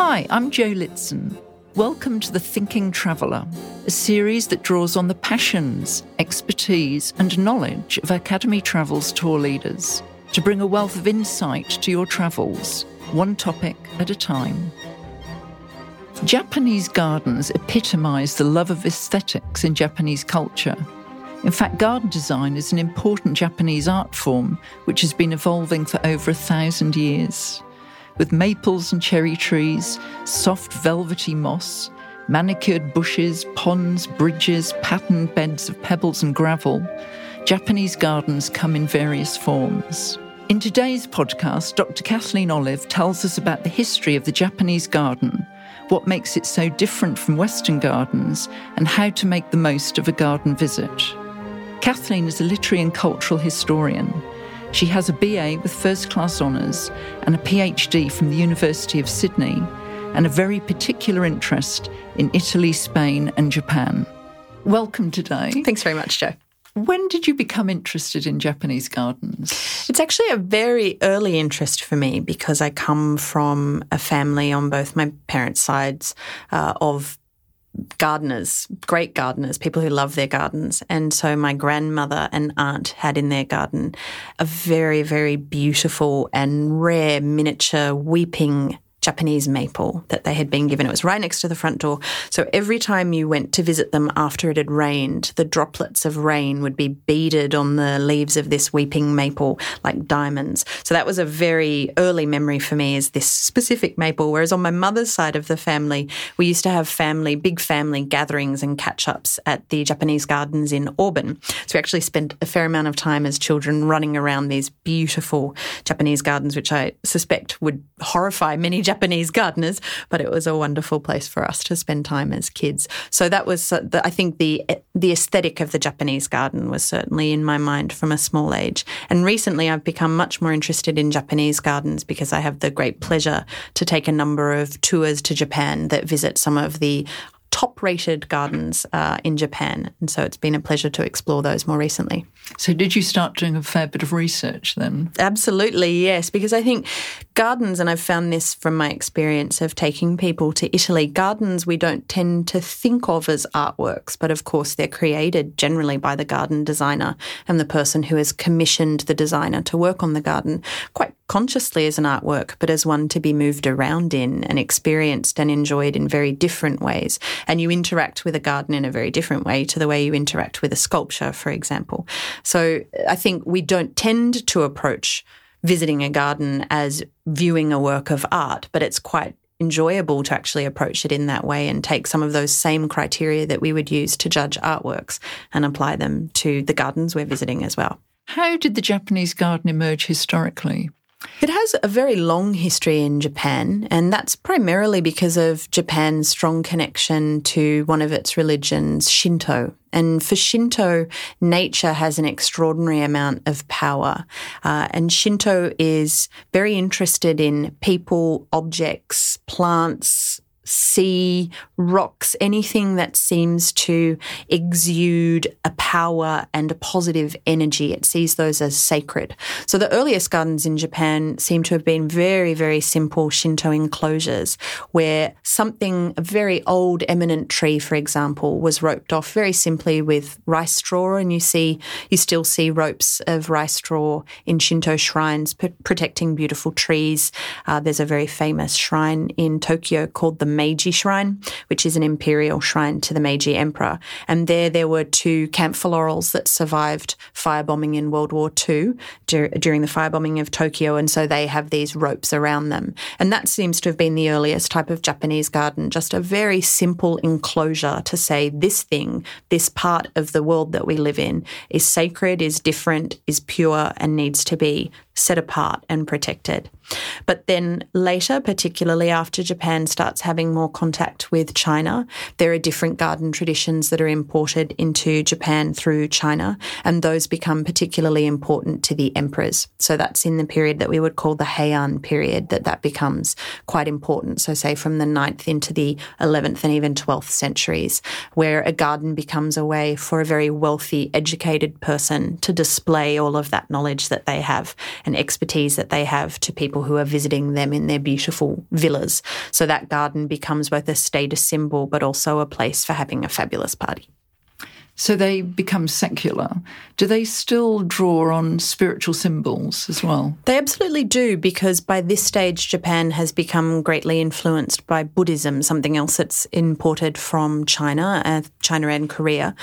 Hi, I'm Jo Litson. Welcome to The Thinking Traveller, a series that draws on the passions, expertise, and knowledge of Academy Travel's tour leaders to bring a wealth of insight to your travels, one topic at a time. Japanese gardens epitomise the love of aesthetics in Japanese culture. In fact, garden design is an important Japanese art form which has been evolving for over a thousand years. With maples and cherry trees, soft velvety moss, manicured bushes, ponds, bridges, patterned beds of pebbles and gravel, Japanese gardens come in various forms. In today's podcast, Dr. Kathleen Olive tells us about the history of the Japanese garden what makes it so different from Western gardens, and how to make the most of a garden visit. Kathleen is a literary and cultural historian. She has a BA with first class honours and a PhD from the University of Sydney, and a very particular interest in Italy, Spain, and Japan. Welcome today. Thanks very much, Jo. When did you become interested in Japanese gardens? It's actually a very early interest for me because I come from a family on both my parents' sides uh, of gardeners, great gardeners, people who love their gardens. And so my grandmother and aunt had in their garden a very, very beautiful and rare miniature weeping Japanese maple that they had been given. It was right next to the front door. So every time you went to visit them after it had rained, the droplets of rain would be beaded on the leaves of this weeping maple like diamonds. So that was a very early memory for me is this specific maple. Whereas on my mother's side of the family, we used to have family, big family gatherings and catch ups at the Japanese gardens in Auburn. So we actually spent a fair amount of time as children running around these beautiful Japanese gardens, which I suspect would horrify many Japanese gardeners, but it was a wonderful place for us to spend time as kids. So that was, uh, I think, the the aesthetic of the Japanese garden was certainly in my mind from a small age. And recently, I've become much more interested in Japanese gardens because I have the great pleasure to take a number of tours to Japan that visit some of the top rated gardens uh, in Japan. And so it's been a pleasure to explore those more recently. So, did you start doing a fair bit of research then? Absolutely, yes, because I think gardens, and I've found this from my experience of taking people to Italy, gardens we don't tend to think of as artworks, but of course they're created generally by the garden designer and the person who has commissioned the designer to work on the garden quite consciously as an artwork, but as one to be moved around in and experienced and enjoyed in very different ways. And you interact with a garden in a very different way to the way you interact with a sculpture, for example. So I think we don't tend to approach visiting a garden as viewing a work of art, but it's quite enjoyable to actually approach it in that way and take some of those same criteria that we would use to judge artworks and apply them to the gardens we're visiting as well. How did the Japanese garden emerge historically? It has a very long history in Japan, and that's primarily because of Japan's strong connection to one of its religions, Shinto. And for Shinto, nature has an extraordinary amount of power. Uh, and Shinto is very interested in people, objects, plants, sea, rocks, anything that seems to exude a power and a positive energy. It sees those as sacred. So the earliest gardens in Japan seem to have been very, very simple Shinto enclosures where something, a very old eminent tree, for example, was roped off very simply with rice straw. And you see, you still see ropes of rice straw in Shinto shrines p- protecting beautiful trees. Uh, there's a very famous shrine in Tokyo called the Meiji Shrine, which is an imperial shrine to the Meiji Emperor. And there, there were two camphor laurels that survived firebombing in World War II dur- during the firebombing of Tokyo. And so they have these ropes around them. And that seems to have been the earliest type of Japanese garden, just a very simple enclosure to say this thing, this part of the world that we live in is sacred, is different, is pure, and needs to be set apart and protected. But then later, particularly after Japan starts having more contact with China, there are different garden traditions that are imported into Japan through China, and those become particularly important to the emperors. So that's in the period that we would call the Heian period that that becomes quite important. So say from the 9th into the 11th and even 12th centuries, where a garden becomes a way for a very wealthy, educated person to display all of that knowledge that they have and expertise that they have to people who are visiting them in their beautiful villas. So that garden becomes both a status symbol but also a place for having a fabulous party. So they become secular. Do they still draw on spiritual symbols as well? They absolutely do, because by this stage, Japan has become greatly influenced by Buddhism, something else that's imported from China, uh, China and Korea.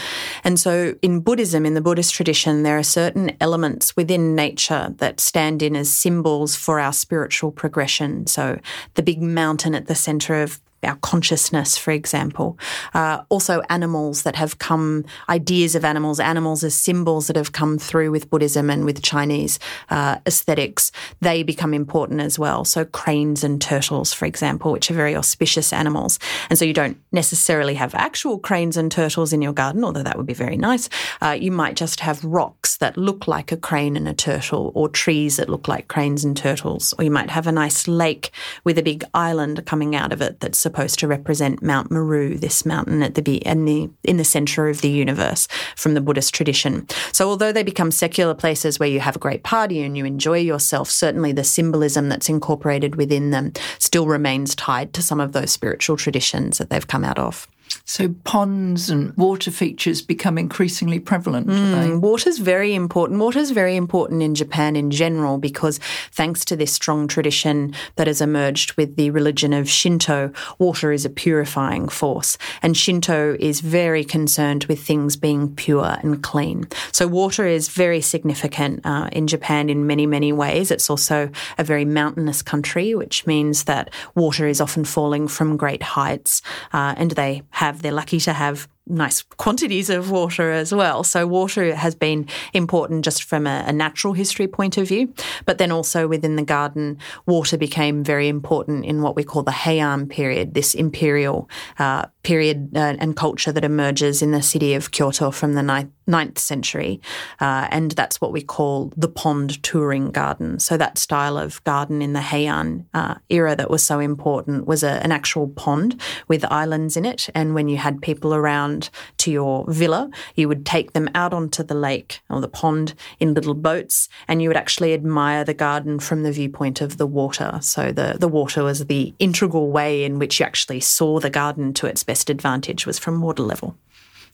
And so in Buddhism, in the Buddhist tradition, there are certain elements within nature that stand in as symbols for our spiritual progression. So the big mountain at the center of our consciousness, for example. Uh, also, animals that have come, ideas of animals, animals as symbols that have come through with Buddhism and with Chinese uh, aesthetics, they become important as well. So, cranes and turtles, for example, which are very auspicious animals. And so, you don't necessarily have actual cranes and turtles in your garden, although that would be very nice. Uh, you might just have rocks that look like a crane and a turtle, or trees that look like cranes and turtles, or you might have a nice lake with a big island coming out of it that's supposed to represent Mount Meru, this mountain at the in the in the center of the universe from the Buddhist tradition. So although they become secular places where you have a great party and you enjoy yourself, certainly the symbolism that's incorporated within them still remains tied to some of those spiritual traditions that they've come out of. So ponds and water features become increasingly prevalent. Mm, water's very important. Water's very important in Japan in general because thanks to this strong tradition that has emerged with the religion of Shinto, water is a purifying force. And Shinto is very concerned with things being pure and clean. So water is very significant uh, in Japan in many, many ways. It's also a very mountainous country, which means that water is often falling from great heights uh, and they have, they're lucky to have nice quantities of water as well. So water has been important just from a, a, natural history point of view, but then also within the garden, water became very important in what we call the Heian period, this imperial uh, period uh, and culture that emerges in the city of Kyoto from the ninth, ninth century, uh, and that's what we call the pond touring garden. So that style of garden in the Heian uh, era that was so important was a, an actual pond with islands in it, and when you had people around to your villa. You would take them out onto the lake or the pond in little boats, and you would actually admire the garden from the viewpoint of the water. So the, the water was the integral way in which you actually saw the garden to its best advantage was from water level.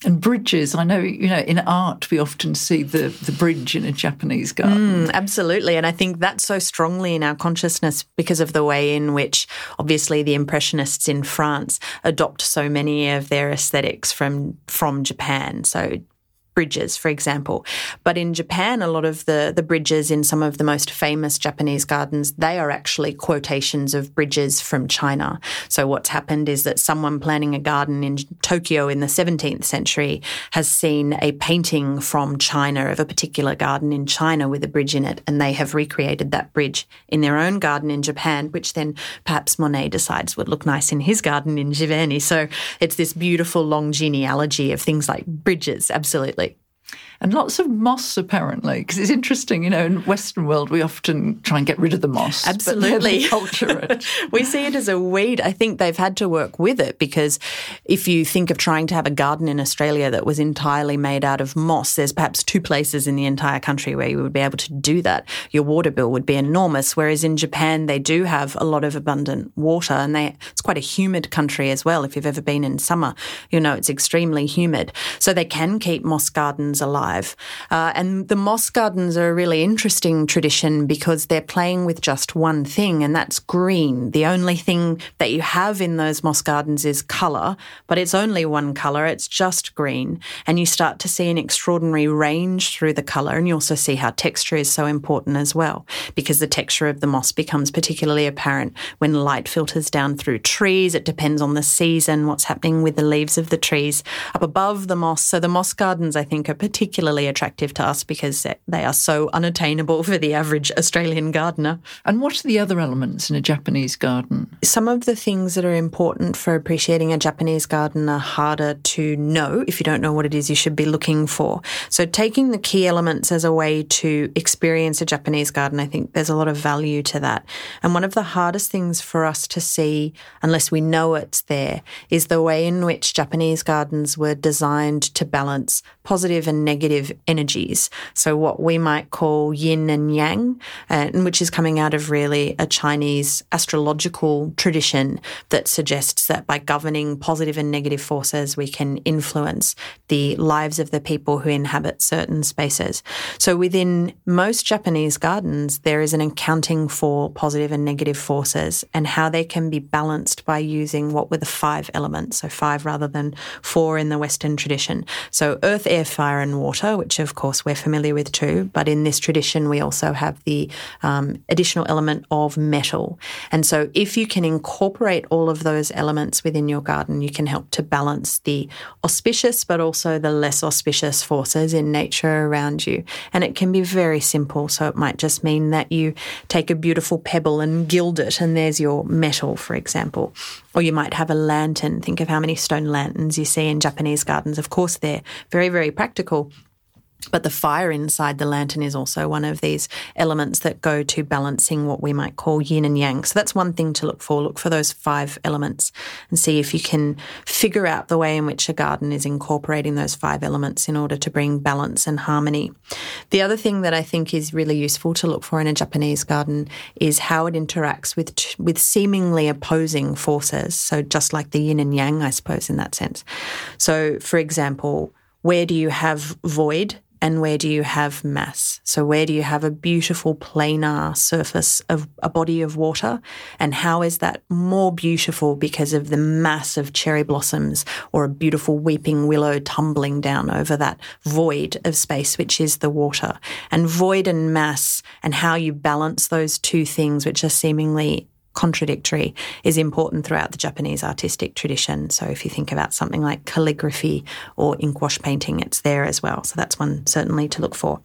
And bridges, I know, you know, in art we often see the, the bridge in a Japanese garden. Mm, absolutely. And I think that's so strongly in our consciousness because of the way in which, obviously, the Impressionists in France adopt so many of their aesthetics from, from Japan. So bridges, for example. But in Japan, a lot of the, the bridges in some of the most famous Japanese gardens, they are actually quotations of bridges from China. So what's happened is that someone planning a garden in Tokyo in the 17th century has seen a painting from China of a particular garden in China with a bridge in it, and they have recreated that bridge in their own garden in Japan, which then perhaps Monet decides would look nice in his garden in Giverny. So it's this beautiful long genealogy of things like bridges, absolutely and lots of moss apparently because it's interesting you know in western world we often try and get rid of the moss absolutely. culture it we see it as a weed. I think they've had to work with it because if you think of trying to have a garden in australia that was entirely made out of moss there's perhaps two places in the entire country where you would be able to do that. Your water bill would be enormous whereas in japan they do have a lot of abundant water and they it's quite a humid country as well. If you've ever been in summer you know it's extremely humid. So they can keep moss gardens alive alive. Uh, and the moss gardens are a really interesting tradition because they're playing with just one thing, and that's green. The only thing that you have in those moss gardens is colour, but it's only one colour, it's just green. And you start to see an extraordinary range through the colour, and you also see how texture is so important as well, because the texture of the moss becomes particularly apparent when light filters down through trees. It depends on the season, what's happening with the leaves of the trees up above the moss. So the moss gardens, I think, are particularly particularly attractive to us because they are so unattainable for the average Australian gardener. And what are the other elements in a Japanese garden? Some of the things that are important for appreciating a Japanese garden are harder to know if you don't know what it is you should be looking for. So, taking the key elements as a way to experience a Japanese garden, I think there's a lot of value to that. And one of the hardest things for us to see, unless we know it's there, is the way in which Japanese gardens were designed to balance positive and negative energies. So, what we might call yin and yang, uh, and which is coming out of really a Chinese astrological tradition that suggests that by governing positive and negative forces, we can influence the lives of the people who inhabit certain spaces. So, within most Japanese gardens, there is an accounting for positive and negative forces and how they can be balanced by using what were the five elements. So, five rather than four in the Western tradition. So, earth, air, fire, and water, which of course we're familiar with too. But in this tradition, we also have the um, additional element of metal. And so, if you can incorporate all of those elements within your garden, you can help to balance the auspicious but also the less auspicious forces in nature around you. And it can be very simple. So, it might just mean that you take a beautiful pebble and gild it, and there's your metal, for example. Or you might have a lantern. Think of how many stone lanterns you see in Japanese gardens. Of course, they're very, very practical. But the fire inside the lantern is also one of these elements that go to balancing what we might call yin and yang. So that's one thing to look for. Look for those five elements and see if you can figure out the way in which a garden is incorporating those five elements in order to bring balance and harmony. The other thing that I think is really useful to look for in a Japanese garden is how it interacts with with seemingly opposing forces. So just like the yin and yang, I suppose, in that sense. So, for example, where do you have void and where do you have mass? So, where do you have a beautiful planar surface of a body of water? And how is that more beautiful because of the mass of cherry blossoms or a beautiful weeping willow tumbling down over that void of space, which is the water? And void and mass, and how you balance those two things, which are seemingly contradictory is important throughout the Japanese artistic tradition. So if you think about something like calligraphy or ink wash painting, it's there as well. So that's one certainly to look for.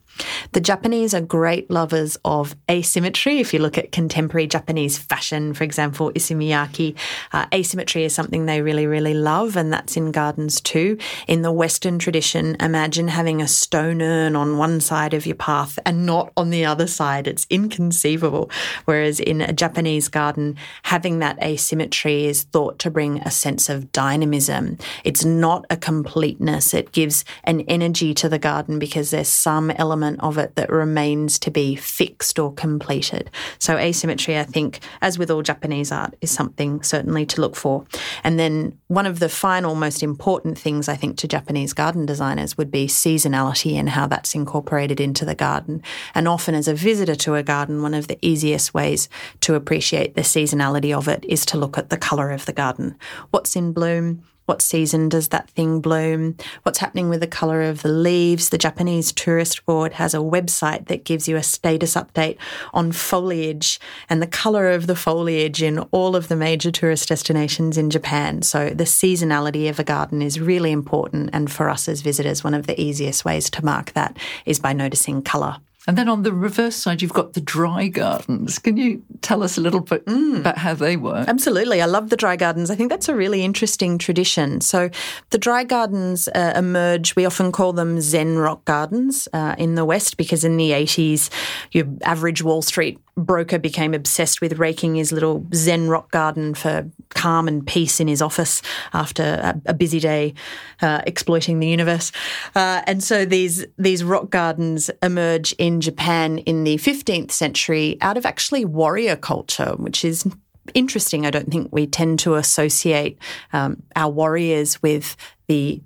The Japanese are great lovers of asymmetry. If you look at contemporary Japanese fashion, for example, Issey Miyake, uh, asymmetry is something they really, really love, and that's in gardens too. In the Western tradition, imagine having a stone urn on one side of your path and not on the other side. It's inconceivable. Whereas in a Japanese garden, having that asymmetry is thought to bring a sense of dynamism. It's not a completeness, it gives an energy to the garden because there's some element element of it that remains to be fixed or completed. So, asymmetry, I think, as with all Japanese art, is something certainly to look for. And then, one of the final, most important things I think to Japanese garden designers would be seasonality and how that's incorporated into the garden. And often, as a visitor to a garden, one of the easiest ways to appreciate the seasonality of it is to look at the colour of the garden. What's in bloom? What season does that thing bloom? What's happening with the colour of the leaves? The Japanese Tourist Board has a website that gives you a status update on foliage and the colour of the foliage in all of the major tourist destinations in Japan. So the seasonality of a garden is really important. And for us as visitors, one of the easiest ways to mark that is by noticing colour. And then on the reverse side, you've got the dry gardens. Can you tell us a little bit mm. about how they work? Absolutely. I love the dry gardens. I think that's a really interesting tradition. So the dry gardens uh, emerge, we often call them Zen rock gardens uh, in the West because in the 80s, your average Wall Street broker became obsessed with raking his little Zen rock garden for calm and peace in his office after a, a busy day uh, exploiting the universe. Uh, and so these these rock gardens emerge in Japan in the 15th century out of actually warrior culture, which is interesting. I don't think we tend to associate um, our warriors with the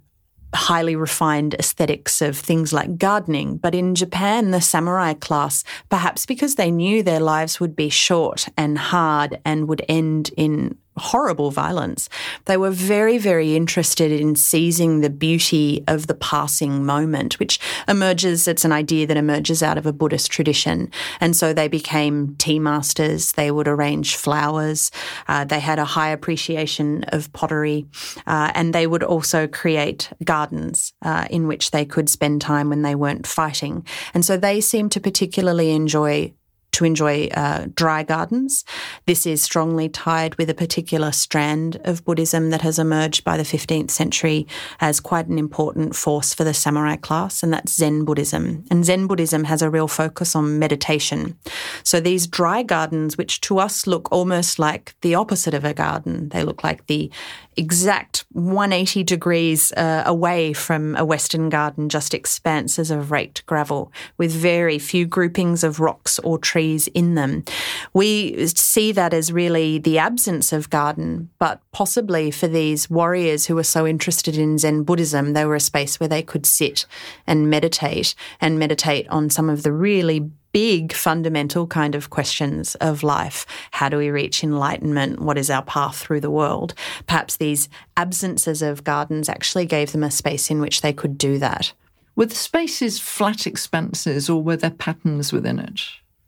highly refined aesthetics of things like gardening. But in Japan, the samurai class, perhaps because they knew their lives would be short and hard and would end in horrible violence. They were very, very interested in seizing the beauty of the passing moment, which emerges, it's an idea that emerges out of a Buddhist tradition. And so they became tea masters. They would arrange flowers. Uh, they had a high appreciation of pottery. Uh, and they would also create gardens uh, in which they could spend time when they weren't fighting. And so they seemed to particularly enjoy to enjoy uh, dry gardens. This is strongly tied with a particular strand of Buddhism that has emerged by the 15th century as quite an important force for the samurai class, and that's Zen Buddhism. And Zen Buddhism has a real focus on meditation. So these dry gardens, which to us look almost like the opposite of a garden, they look like the exact 180 degrees uh, away from a Western garden, just expanses of raked gravel with very few groupings of rocks or trees in them. We see that as really the absence of garden, but possibly for these warriors who were so interested in Zen Buddhism, they were a space where they could sit and meditate and meditate on some of the really big fundamental kind of questions of life. How do we reach enlightenment? What is our path through the world? Perhaps these absences of gardens actually gave them a space in which they could do that. Were the spaces flat expanses or were there patterns within it?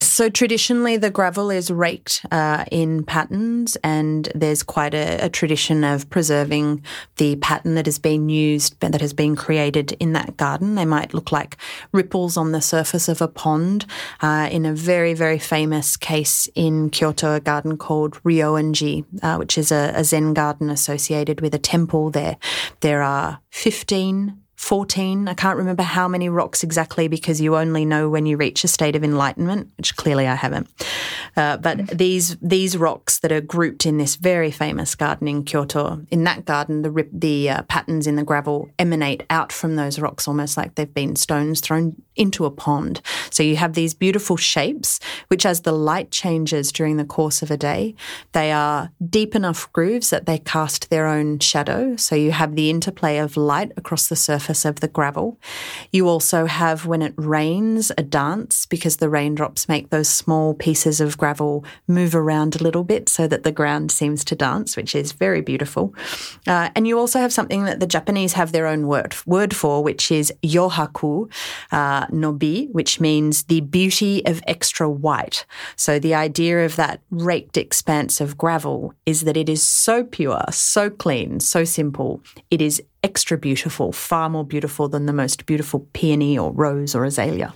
So traditionally, the gravel is raked uh, in patterns, and there's quite a, a, tradition of preserving the pattern that has been used, that has been created in that garden. They might look like ripples on the surface of a pond. Uh, in a very, very famous case in Kyoto, a garden called Ryoanji, uh, which is a, a Zen garden associated with a temple there. There are 15 14. I can't remember how many rocks exactly because you only know when you reach a state of enlightenment, which clearly I haven't. Uh, but mm-hmm. these these rocks that are grouped in this very famous garden in Kyoto, in that garden, the the uh, patterns in the gravel emanate out from those rocks, almost like they've been stones thrown into a pond. So you have these beautiful shapes, which, as the light changes during the course of a day, they are deep enough grooves that they cast their own shadow. So you have the interplay of light across the surface surface of the gravel. You also have, when it rains, a dance because the raindrops make those small pieces of gravel move around a little bit so that the ground seems to dance, which is very beautiful. Uh, and you also have something that the Japanese have their own word, word for, which is yohaku uh, nobi, which means the beauty of extra white. So the idea of that raked expanse of gravel is that it is so pure, so clean, so simple. It is extra beautiful, far more beautiful than the most beautiful peony or rose or azalea.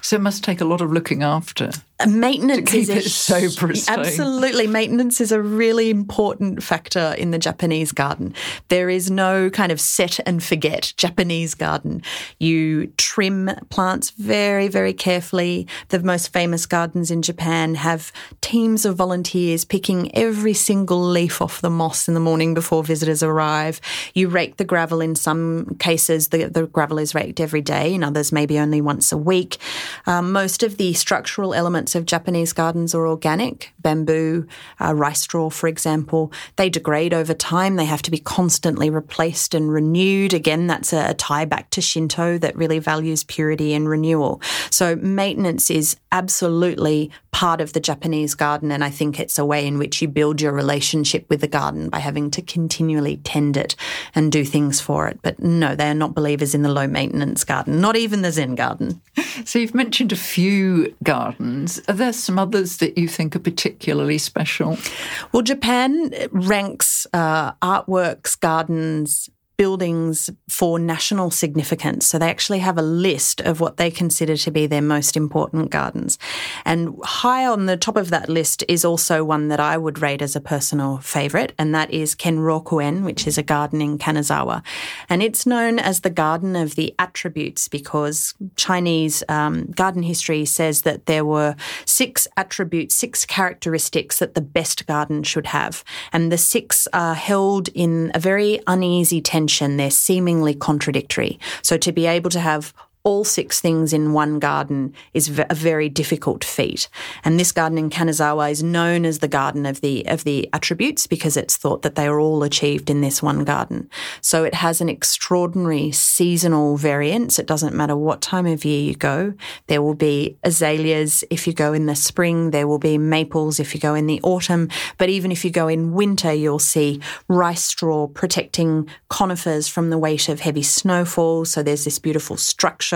So it must take a lot of looking after. Maintenance is a, so pristine. Absolutely. Maintenance is a really important factor in the Japanese garden. There is no kind of set and forget Japanese garden. You trim plants very, very carefully. The most famous gardens in Japan have teams of volunteers picking every single leaf off the moss in the morning before visitors arrive. You rake the gravel in some cases, the, the gravel is raked every day, in others, maybe only once a week. Um, most of the structural elements of Japanese gardens are organic. Bamboo, uh, rice straw, for example, they degrade over time. They have to be constantly replaced and renewed. Again, that's a, a tie back to Shinto that really values purity and renewal. So maintenance is absolutely part of the Japanese garden. And I think it's a way in which you build your relationship with the garden by having to continually tend it and do things for it. But no, they are not believers in the low maintenance garden, not even the Zen garden. So you've mentioned a few gardens. Are there some others that you think are particularly special? Well, Japan ranks uh, artworks, gardens, buildings for national significance. So they actually have a list of what they consider to be their most important gardens. And high on the top of that list is also one that I would rate as a personal favourite, and that is Kenrokuen, which is a garden in Kanazawa. And it's known as the Garden of the Attributes because Chinese um, garden history says that there were six attributes, six characteristics that the best garden should have. And the six are held in a very uneasy tension tension, they're seemingly contradictory. So to be able to have all six things in one garden is a very difficult feat. And this garden in Kanazawa is known as the garden of the of the attributes because it's thought that they are all achieved in this one garden. So it has an extraordinary seasonal variance. It doesn't matter what time of year you go. There will be azaleas if you go in the spring, there will be maples if you go in the autumn, but even if you go in winter, you'll see rice straw protecting conifers from the weight of heavy snowfall. So there's this beautiful structure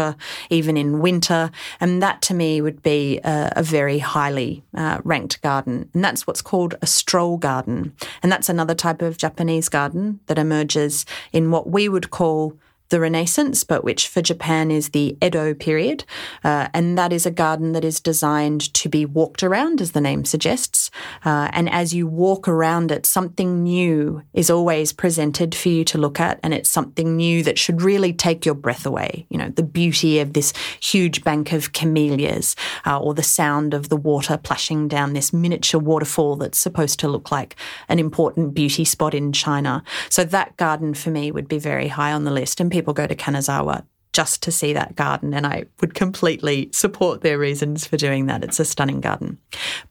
even in winter. And that to me would be a, a very highly uh, ranked garden. And that's what's called a stroll garden. And that's another type of Japanese garden that emerges in what we would call the Renaissance, but which for Japan is the Edo period. Uh, and that is a garden that is designed to be walked around, as the name suggests. Uh, and as you walk around it, something new is always presented for you to look at. And it's something new that should really take your breath away. You know, the beauty of this huge bank of camellias, uh, or the sound of the water plashing down this miniature waterfall that's supposed to look like an important beauty spot in China. So that garden for me would be very high on the list. And people go to Kanazawa just to see that garden, and I would completely support their reasons for doing that. It's a stunning garden.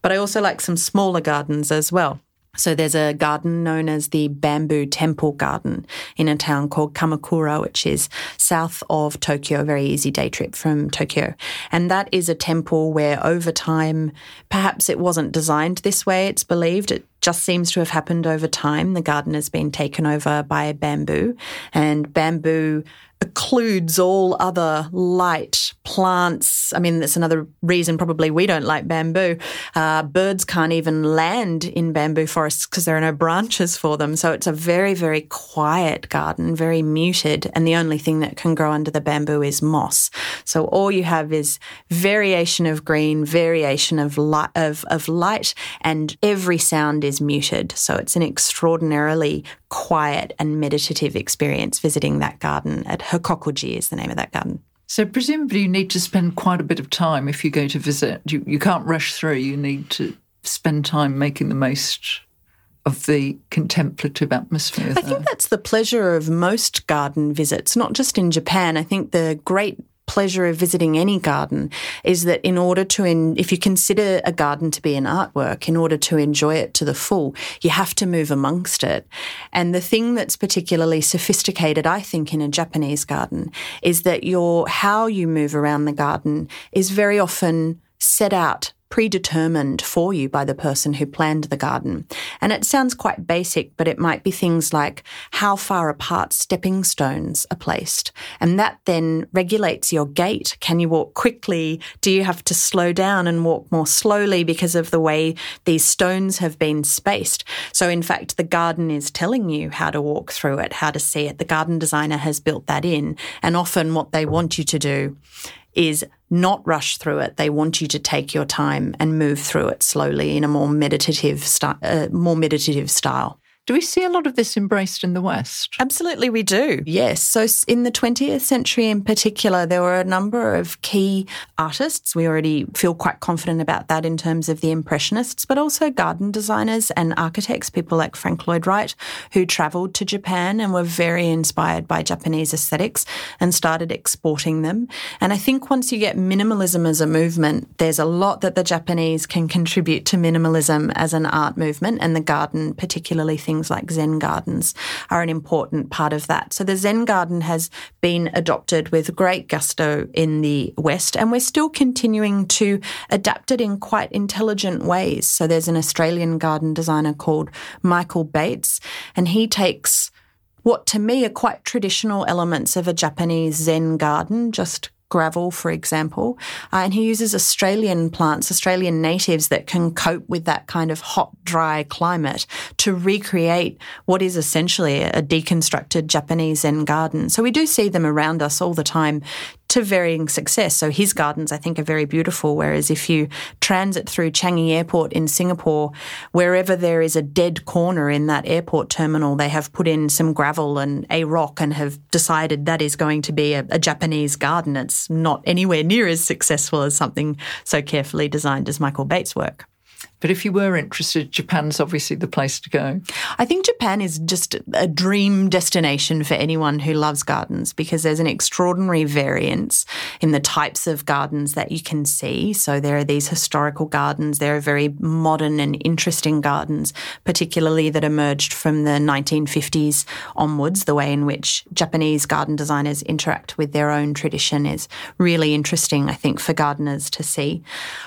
But I also like some smaller gardens as well. So there's a garden known as the Bamboo Temple Garden in a town called Kamakura, which is south of Tokyo, a very easy day trip from Tokyo. And that is a temple where over time, perhaps it wasn't designed this way, it's believed. It just seems to have happened over time. The garden has been taken over by bamboo, and bamboo occludes all other light plants. I mean, that's another reason probably we don't like bamboo. Uh, birds can't even land in bamboo forests because there are no branches for them. So it's a very, very quiet garden, very muted. And the only thing that can grow under the bamboo is moss. So all you have is variation of green, variation of light, of, of light, and every sound is muted. So it's an extraordinarily quiet and meditative experience visiting that garden at Hokokuji is the name of that garden. So presumably you need to spend quite a bit of time if you go to visit. You, you can't rush through. You need to spend time making the most of the contemplative atmosphere. I think that's the pleasure of most garden visits, not just in Japan. I think the great pleasure of visiting any garden is that in order to, in, if you consider a garden to be an artwork, in order to enjoy it to the full, you have to move amongst it. And the thing that's particularly sophisticated, I think, in a Japanese garden is that your, how you move around the garden is very often set out predetermined for you by the person who planned the garden. And it sounds quite basic, but it might be things like how far apart stepping stones are placed. And that then regulates your gait. Can you walk quickly? Do you have to slow down and walk more slowly because of the way these stones have been spaced? So, in fact, the garden is telling you how to walk through it, how to see it. The garden designer has built that in. And often what they want you to do is not rush through it. They want you to take your time and move through it slowly in a more meditative, uh, more meditative style. Do we see a lot of this embraced in the West? Absolutely, we do. Yes. So, in the 20th century in particular, there were a number of key artists. We already feel quite confident about that in terms of the Impressionists, but also garden designers and architects, people like Frank Lloyd Wright, who travelled to Japan and were very inspired by Japanese aesthetics and started exporting them. And I think once you get minimalism as a movement, there's a lot that the Japanese can contribute to minimalism as an art movement, and the garden, particularly things things like Zen gardens are an important part of that. So the Zen garden has been adopted with great gusto in the West, and we're still continuing to adapt it in quite intelligent ways. So there's an Australian garden designer called Michael Bates, and he takes what to me are quite traditional elements of a Japanese Zen garden, just gravel, for example. Uh, and he uses Australian plants, Australian natives that can cope with that kind of hot, dry climate to recreate what is essentially a deconstructed Japanese Zen garden. So we do see them around us all the time to varying success. So his gardens, I think, are very beautiful. Whereas if you transit through Changi Airport in Singapore, wherever there is a dead corner in that airport terminal, they have put in some gravel and a rock and have decided that is going to be a, a Japanese garden. It's not anywhere near as successful as something so carefully designed as Michael Bates' work. But if you were interested, Japan's obviously the place to go. I think Japan is just a dream destination for anyone who loves gardens because there's an extraordinary variance in the types of gardens that you can see. So there are these historical gardens, there are very modern and interesting gardens, particularly that emerged from the 1950s onwards. The way in which Japanese garden designers interact with their own tradition is really interesting, I think, for gardeners to see.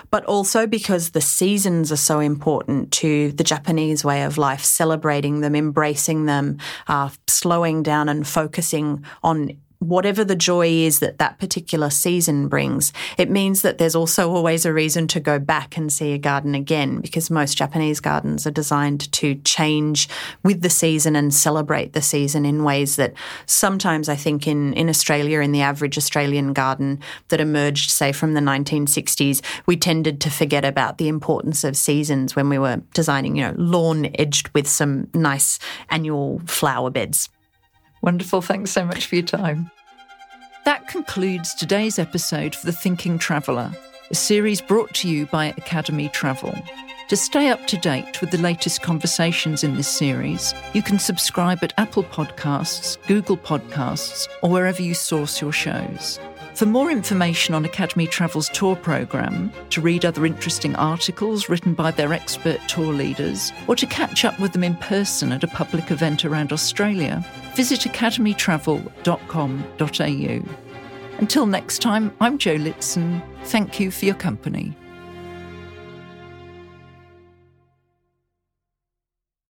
But also because the seasons are so important to the Japanese way of life, celebrating them, embracing them, uh, slowing down and focusing on whatever the joy is that that particular season brings, it means that there's also always a reason to go back and see a garden again because most Japanese gardens are designed to change with the season and celebrate the season in ways that sometimes I think in, in Australia, in the average Australian garden that emerged, say, from the 1960s, we tended to forget about the importance of seasons when we were designing, you know, lawn edged with some nice annual flower beds. Wonderful. Thanks so much for your time. That concludes today's episode for The Thinking Traveller, a series brought to you by Academy Travel. To stay up to date with the latest conversations in this series, you can subscribe at Apple Podcasts, Google Podcasts, or wherever you source your shows. For more information on Academy Travel's tour programme, to read other interesting articles written by their expert tour leaders, or to catch up with them in person at a public event around Australia, visit academytravel.com.au. Until next time, I'm Jo Litson. Thank you for your company.